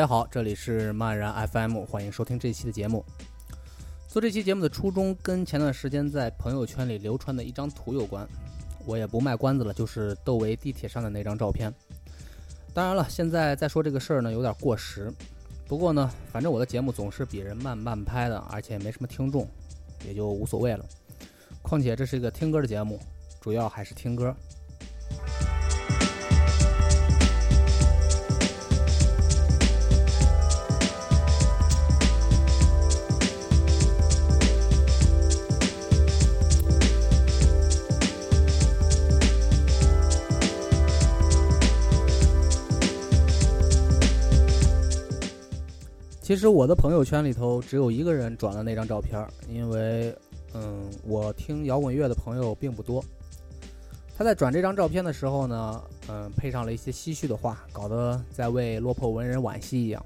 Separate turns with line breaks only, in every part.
大家好，这里是漫然 FM，欢迎收听这期的节目。做这期节目的初衷跟前段时间在朋友圈里流传的一张图有关，我也不卖关子了，就是窦唯地铁上的那张照片。当然了，现在再说这个事儿呢，有点过时。不过呢，反正我的节目总是比人慢慢拍的，而且没什么听众，也就无所谓了。况且这是一个听歌的节目，主要还是听歌。其实我的朋友圈里头只有一个人转了那张照片，因为，嗯，我听摇滚乐的朋友并不多。他在转这张照片的时候呢，嗯，配上了一些唏嘘的话，搞得在为落魄文人惋惜一样。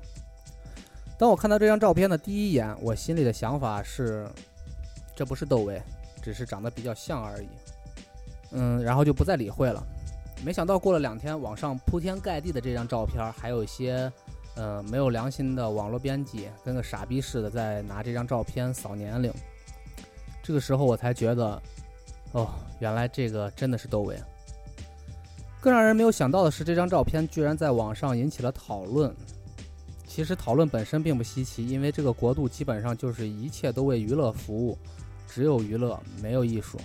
当我看到这张照片的第一眼，我心里的想法是，这不是窦唯，只是长得比较像而已。嗯，然后就不再理会了。没想到过了两天，网上铺天盖地的这张照片，还有一些。嗯，没有良心的网络编辑跟个傻逼似的在拿这张照片扫年龄。这个时候我才觉得，哦，原来这个真的是窦唯。更让人没有想到的是，这张照片居然在网上引起了讨论。其实讨论本身并不稀奇，因为这个国度基本上就是一切都为娱乐服务，只有娱乐没有艺术。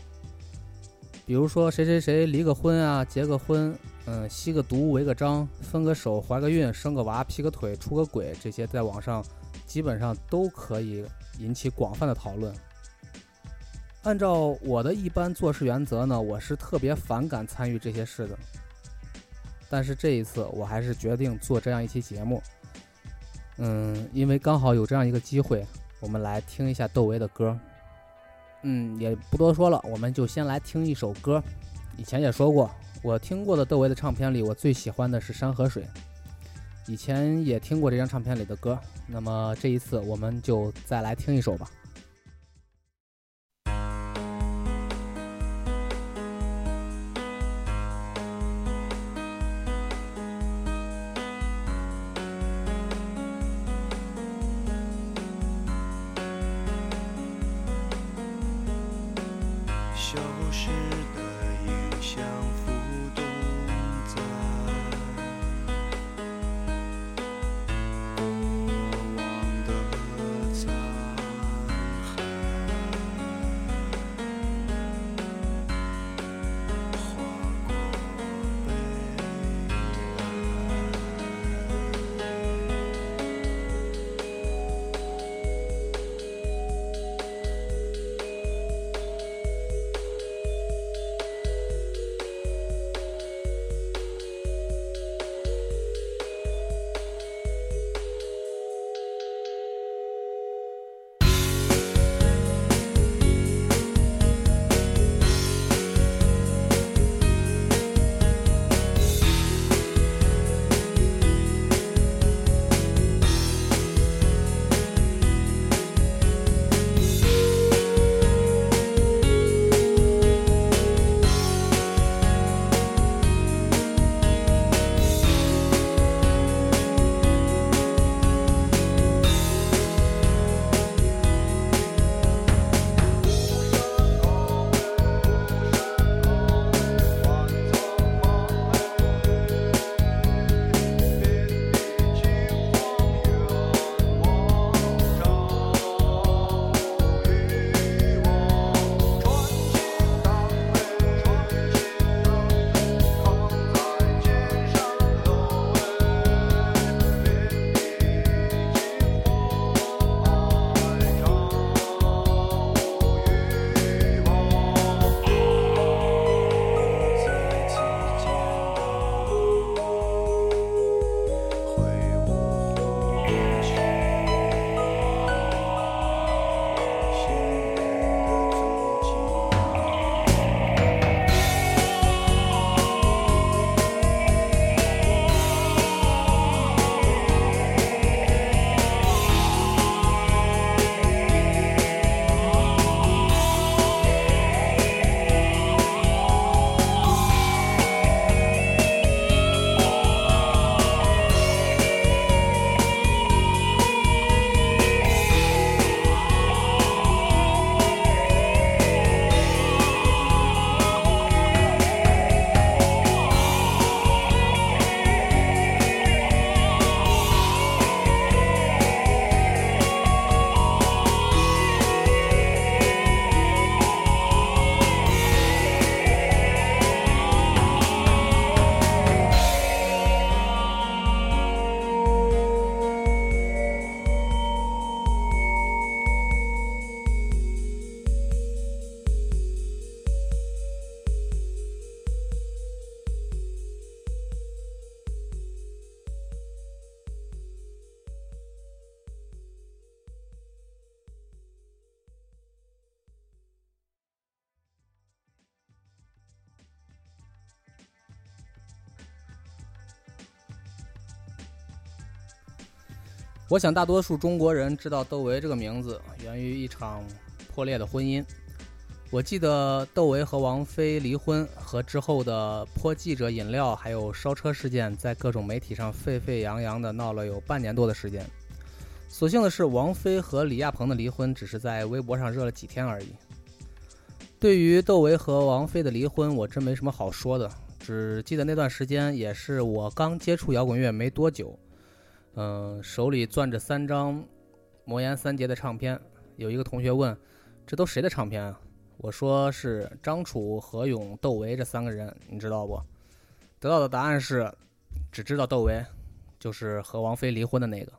比如说谁谁谁离个婚啊，结个婚。嗯，吸个毒，违个章，分个手，怀个孕，生个娃，劈个腿，出个轨，这些在网上基本上都可以引起广泛的讨论。按照我的一般做事原则呢，我是特别反感参与这些事的。但是这一次，我还是决定做这样一期节目。嗯，因为刚好有这样一个机会，我们来听一下窦唯的歌。嗯，也不多说了，我们就先来听一首歌。以前也说过。我听过的窦唯的唱片里，我最喜欢的是《山河水》。以前也听过这张唱片里的歌，那么这一次我们就再来听一首吧。我想大多数中国人知道窦唯这个名字，源于一场破裂的婚姻。我记得窦唯和王菲离婚和之后的泼记者饮料还有烧车事件，在各种媒体上沸沸扬扬的闹了有半年多的时间。所幸的是，王菲和李亚鹏的离婚只是在微博上热了几天而已。对于窦唯和王菲的离婚，我真没什么好说的，只记得那段时间也是我刚接触摇滚乐没多久。嗯，手里攥着三张魔岩三杰的唱片，有一个同学问：“这都谁的唱片啊？”我说：“是张楚、何勇、窦唯这三个人，你知道不？”得到的答案是：只知道窦唯，就是和王菲离婚的那个。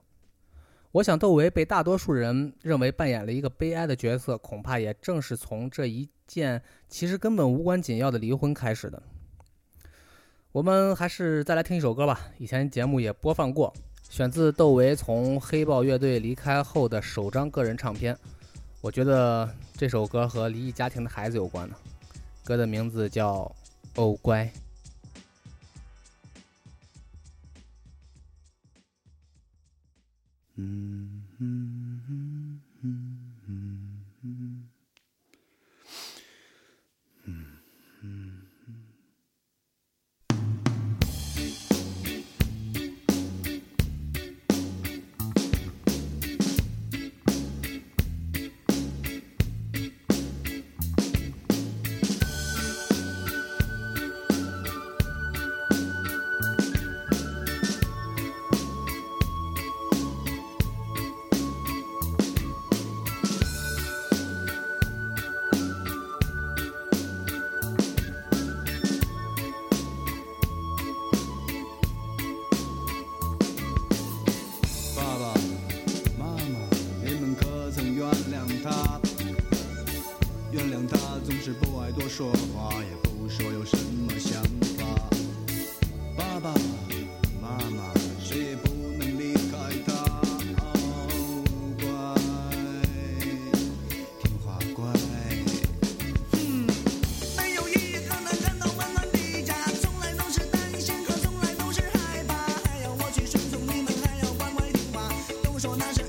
我想，窦唯被大多数人认为扮演了一个悲哀的角色，恐怕也正是从这一件其实根本无关紧要的离婚开始的。我们还是再来听一首歌吧，以前节目也播放过。选自窦唯从黑豹乐队离开后的首张个人唱片，我觉得这首歌和离异家庭的孩子有关呢，歌的名字叫《哦乖》。嗯嗯。说话也不说
有什么想法。爸爸妈妈谁也不能离开他？哦乖听话乖。哼没有一个能看到温暖的家。从来都是担心
和
从来都是害怕。还要我去顺从你们还要乖乖听话都说那是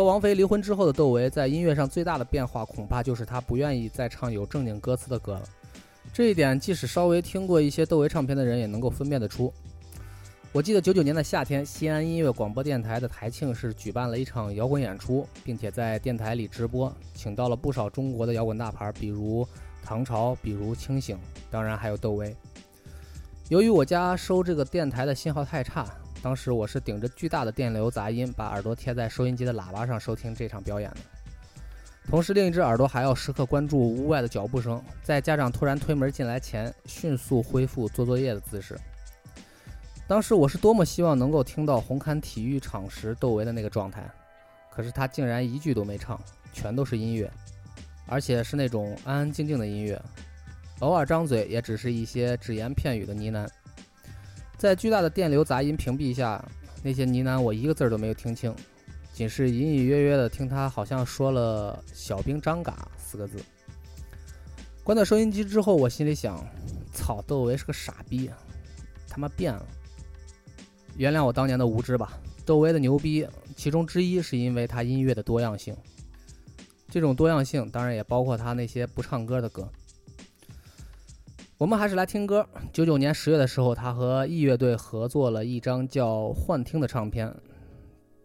和王菲离婚之后的窦唯，在音乐上最大的变化，恐怕就是他不愿意再唱有正经歌词的歌了。这一点，即使稍微听过一些窦唯唱片的人，也能够分辨得出。我记得九九年的夏天，西安音乐广播电台的台庆是举办了一场摇滚演出，并且在电台里直播，请到了不少中国的摇滚大牌，比如唐朝，比如清醒，当然还有窦唯。由于我家收这个电台的信号太差。当时我是顶着巨大的电流杂音，把耳朵贴在收音机的喇叭上收听这场表演的，同时另一只耳朵还要时刻关注屋外的脚步声，在家长突然推门进来前，迅速恢复做作业的姿势。当时我是多么希望能够听到红磡体育场时窦唯的那个状态，可是他竟然一句都没唱，全都是音乐，而且是那种安安静静的音乐，偶尔张嘴也只是一些只言片语的呢喃。在巨大的电流杂音屏蔽下，那些呢喃我一个字儿都没有听清，仅是隐隐约约的听他好像说了“小兵张嘎”四个字。关掉收音机之后，我心里想：操，窦唯是个傻逼，他妈变了。原谅我当年的无知吧。窦唯的牛逼，其中之一是因为他音乐的多样性，这种多样性当然也包括他那些不唱歌的歌。我们还是来听歌。九九年十月的时候，他和 E 乐队合作了一张叫《幻听》的唱片。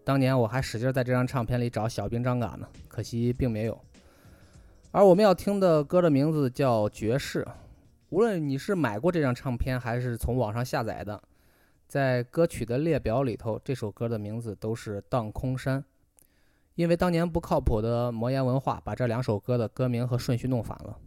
当年我还使劲在这张唱片里找小兵张嘎呢，可惜并没有。而我们要听的歌的名字叫《爵士》。无论你是买过这张唱片，还是从网上下载的，在歌曲的列表里头，这首歌的名字都是《荡空山》，因为当年不靠谱的魔岩文化把这两首歌的歌名和顺序弄反了。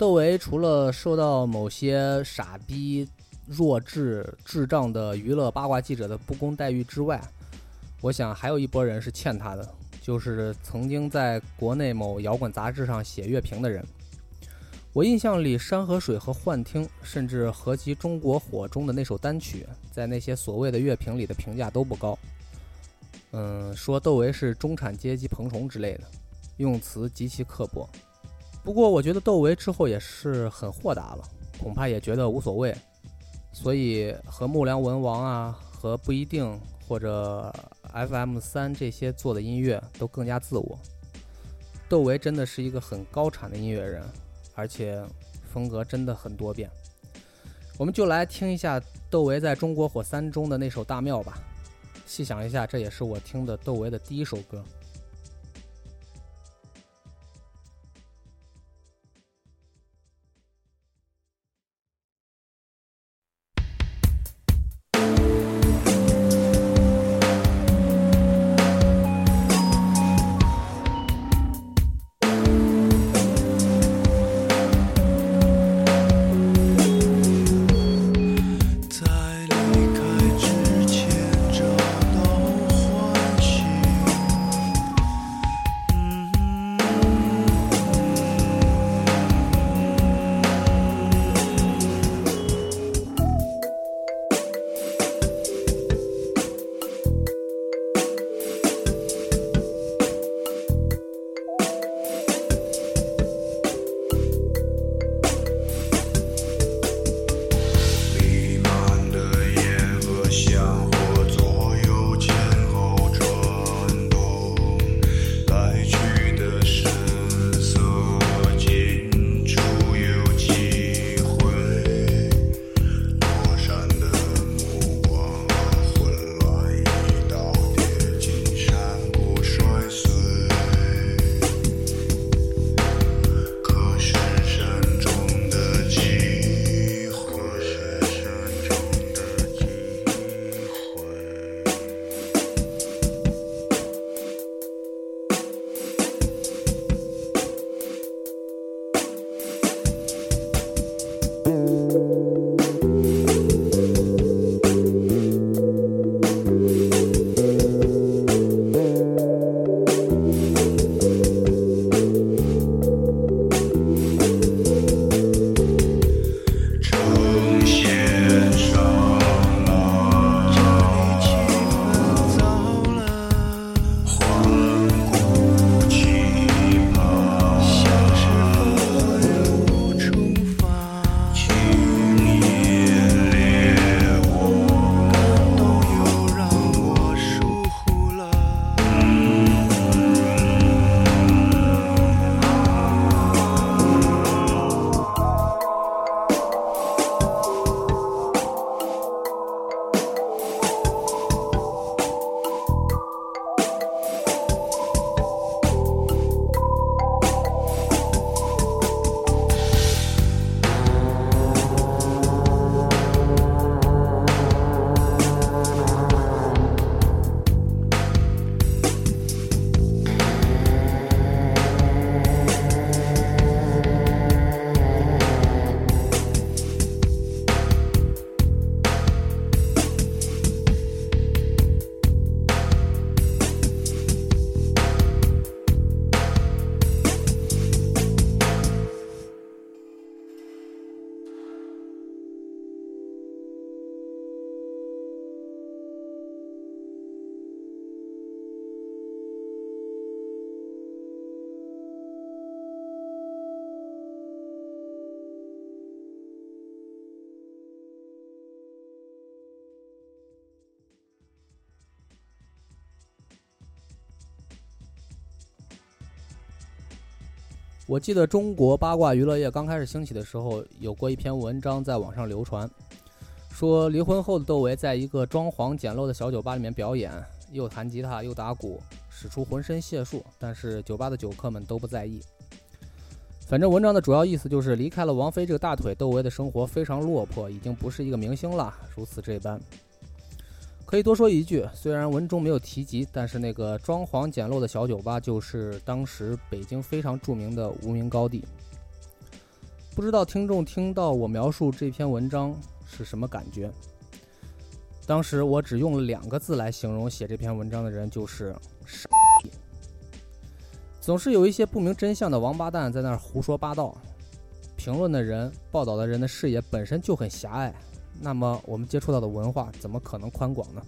窦唯除了受到某些傻逼、弱智、智障的娱乐八卦记者的不公待遇之外，我想还有一拨人是欠他的，就是曾经在国内某摇滚杂志上写乐评的人。我印象里，《山河水》和《幻听》，甚至合集《中国火》中的那首单曲，在那些所谓的乐评里的评价都不高。嗯，说窦唯是中产阶级蓬虫之类的，用词极其刻薄。不过，我觉得窦唯之后也是很豁达了，恐怕也觉得无所谓，所以和木良文王啊，和不一定或者 FM 三这些做的音乐都更加自我。窦唯真的是一个很高产的音乐人，而且风格真的很多变。我们就来听一下窦唯在中国火三中的那首《大庙》吧。细想一下，这也是我听的窦唯的第一首歌。我记得中国八卦娱乐业刚开始兴起的时候，有过一篇文章在网上流传，说离婚后的窦唯在一个装潢简陋的小酒吧里面表演，又弹吉他又打鼓，使出浑身解数，但是酒吧的酒客们都不在意。反正文章的主要意思就是离开了王菲这个大腿，窦唯的生活非常落魄，已经不是一个明星了，如此这般。可以多说一句，虽然文中没有提及，但是那个装潢简陋的小酒吧就是当时北京非常著名的无名高地。不
知道听众听到我描述这篇文章是什么感觉？当时我只用了两个字来形容写这篇文章的人，就是“傻逼”。总是有一些不明真相的王八蛋在那儿胡说八道，评论的人、报道的人的视野本身就很狭隘，那么我们接触到的文化怎么可能宽广呢？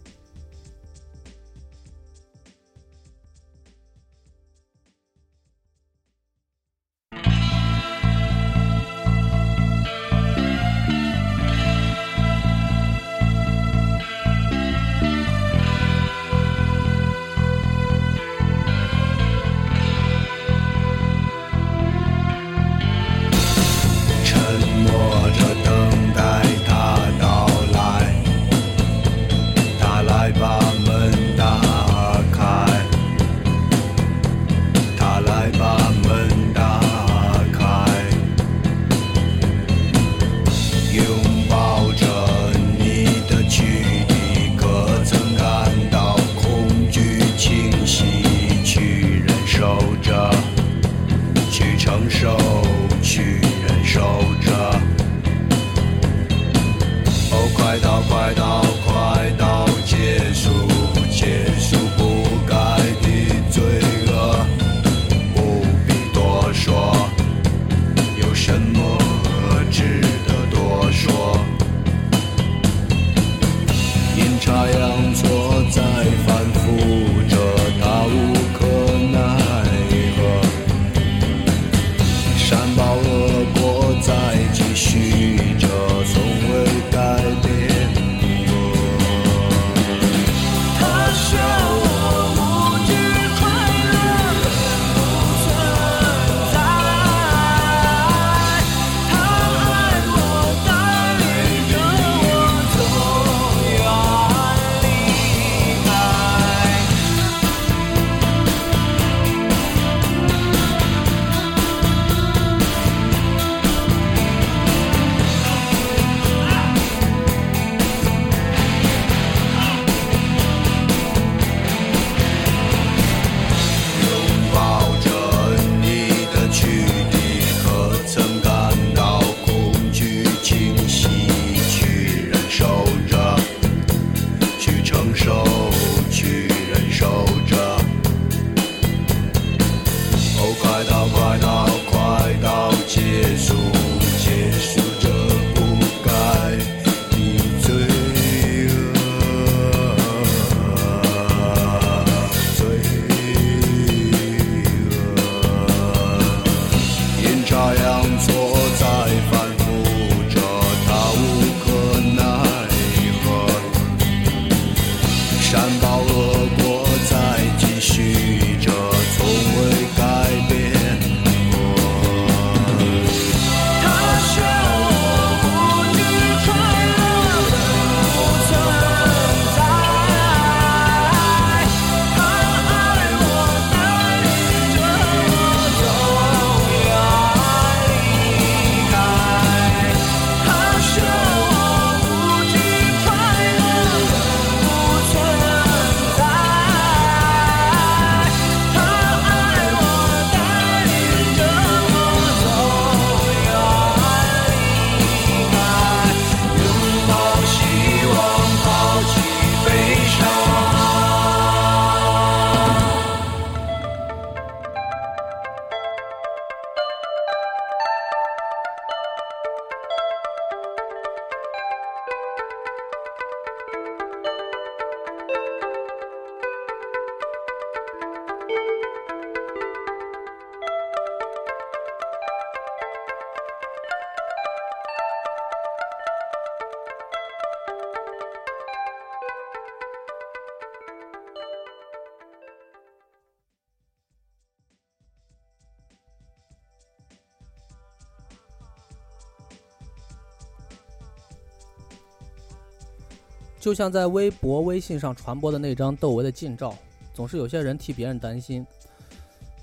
就像在微博、微信上传播的那张窦唯的近照，总是有些人替别人担心。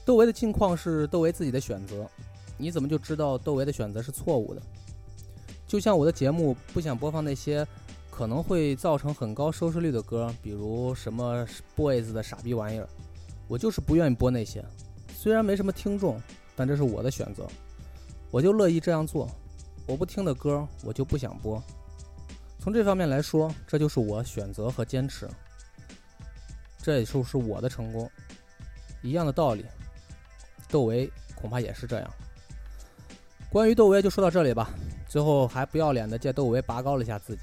窦唯的近况是窦唯自己的选择，你怎么就知道窦唯的选择是错误的？就像我的节目不想播放那些可能会造成很高收视率的歌，比如什么 Boys 的傻逼玩意儿，我就是不愿意播那些。虽然没什么听众，但这是我的选择，我就乐意这样做。
我不听的歌，我就不想播。从这方面来说，这就是我选择和坚持，这也就是我的成功。一样的道理，窦唯恐怕也是这样。关于窦唯就说到这里吧。最后还不要脸的借窦唯拔高了一下自己。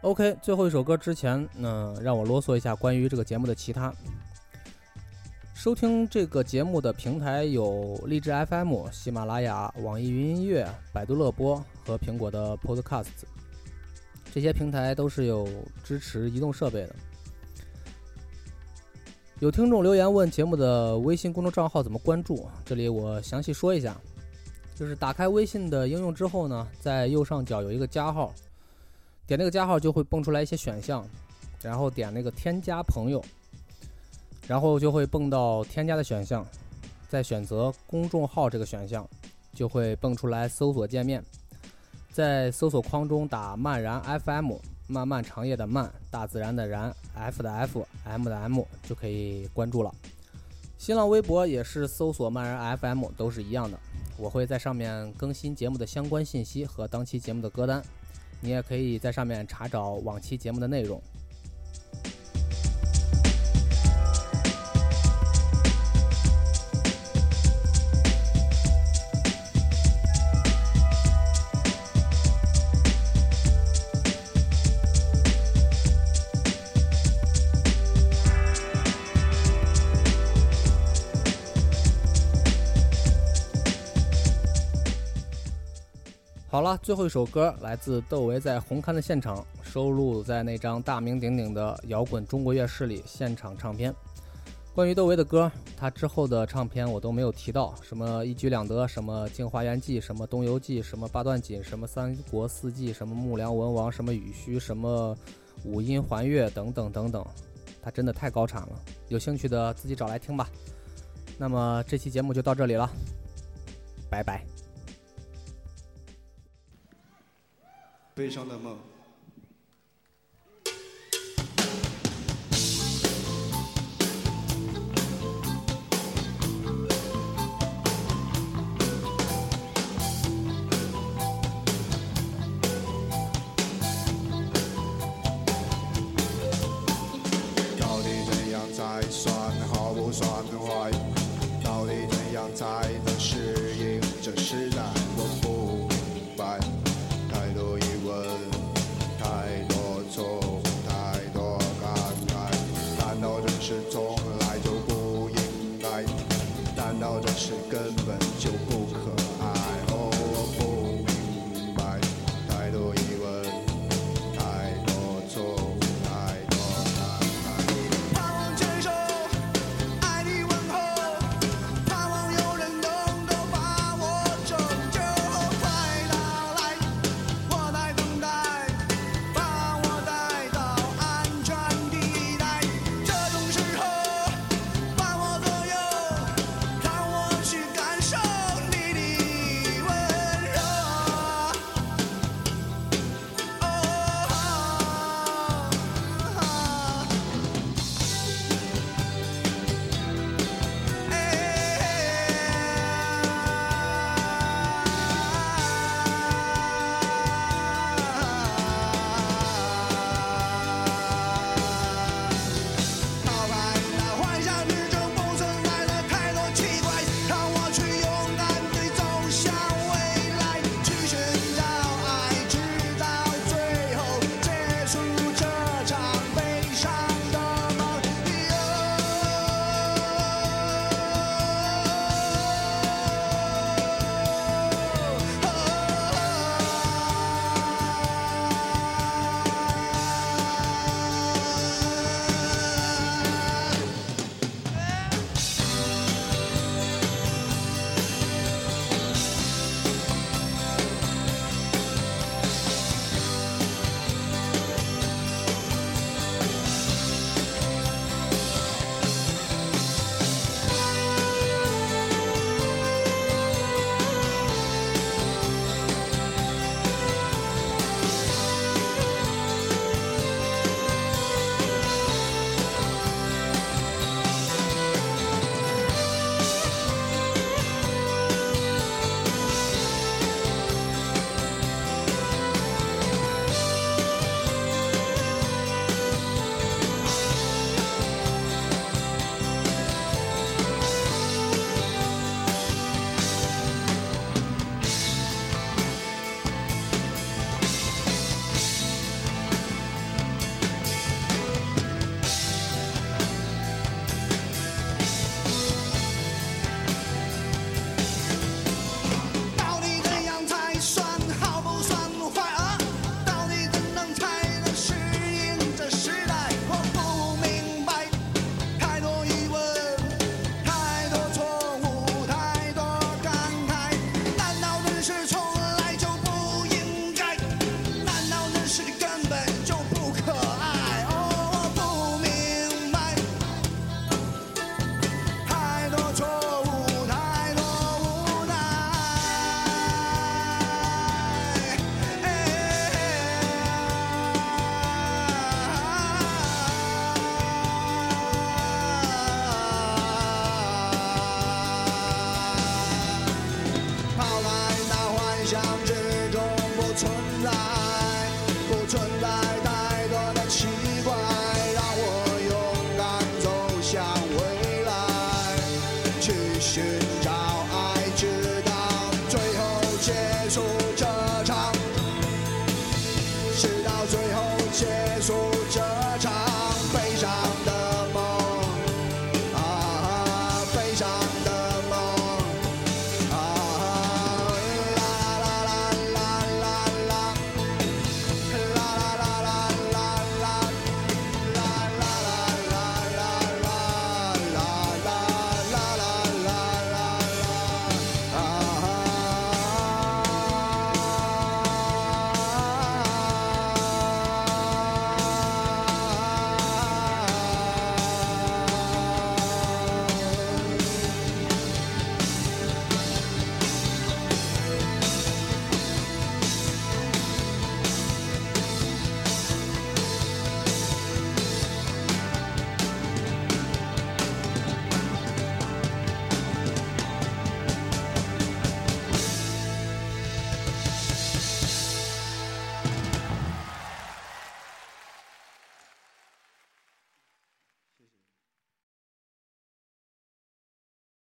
OK，最后一首歌之前，呢，让我啰嗦一下关于这个节目的其他。收听这个节目的平台有荔枝 FM、喜马拉雅、网易云音乐、百度乐播和苹果的 Podcast，这些平台都是有支持移动设备的。有听众留言问节目的微信公众账号怎么关注，这里我详细说一下。就是打开微信的应用之后呢，在右上角有一个加号，点那个加号就会蹦出来一些选项，然后点那个添加朋友，然后就会蹦到添加的选项，再选择公众号这个选项，就会蹦出来搜索界面，在搜索框中打漫然 FM，漫漫长夜的漫，大自然的然，F 的 F，M 的 M 就可以关注了。新浪微博也是搜索漫然 FM，都是一样的。我会在上面更新节目的相关信息和当期节目的歌单，你也可以在上面查找往期节目的内容。最后一首歌来自窦唯在红磡的现场，收录在那张大名鼎鼎的《摇滚中国乐事》里现场唱片。关于窦唯的歌，他之后的唱片我都没有提到，什么《一举两得》，什么《镜花缘记》，什么《东游记》，什么《八段锦》，什么《三国四季》，什么《木梁文王》，什么《雨虚》，什么《五音还乐》等等等等，他真的太高产了。有兴趣的自己找来听吧。那么这期节目就到这里了，拜拜。
悲伤的梦。最后结束这场悲伤。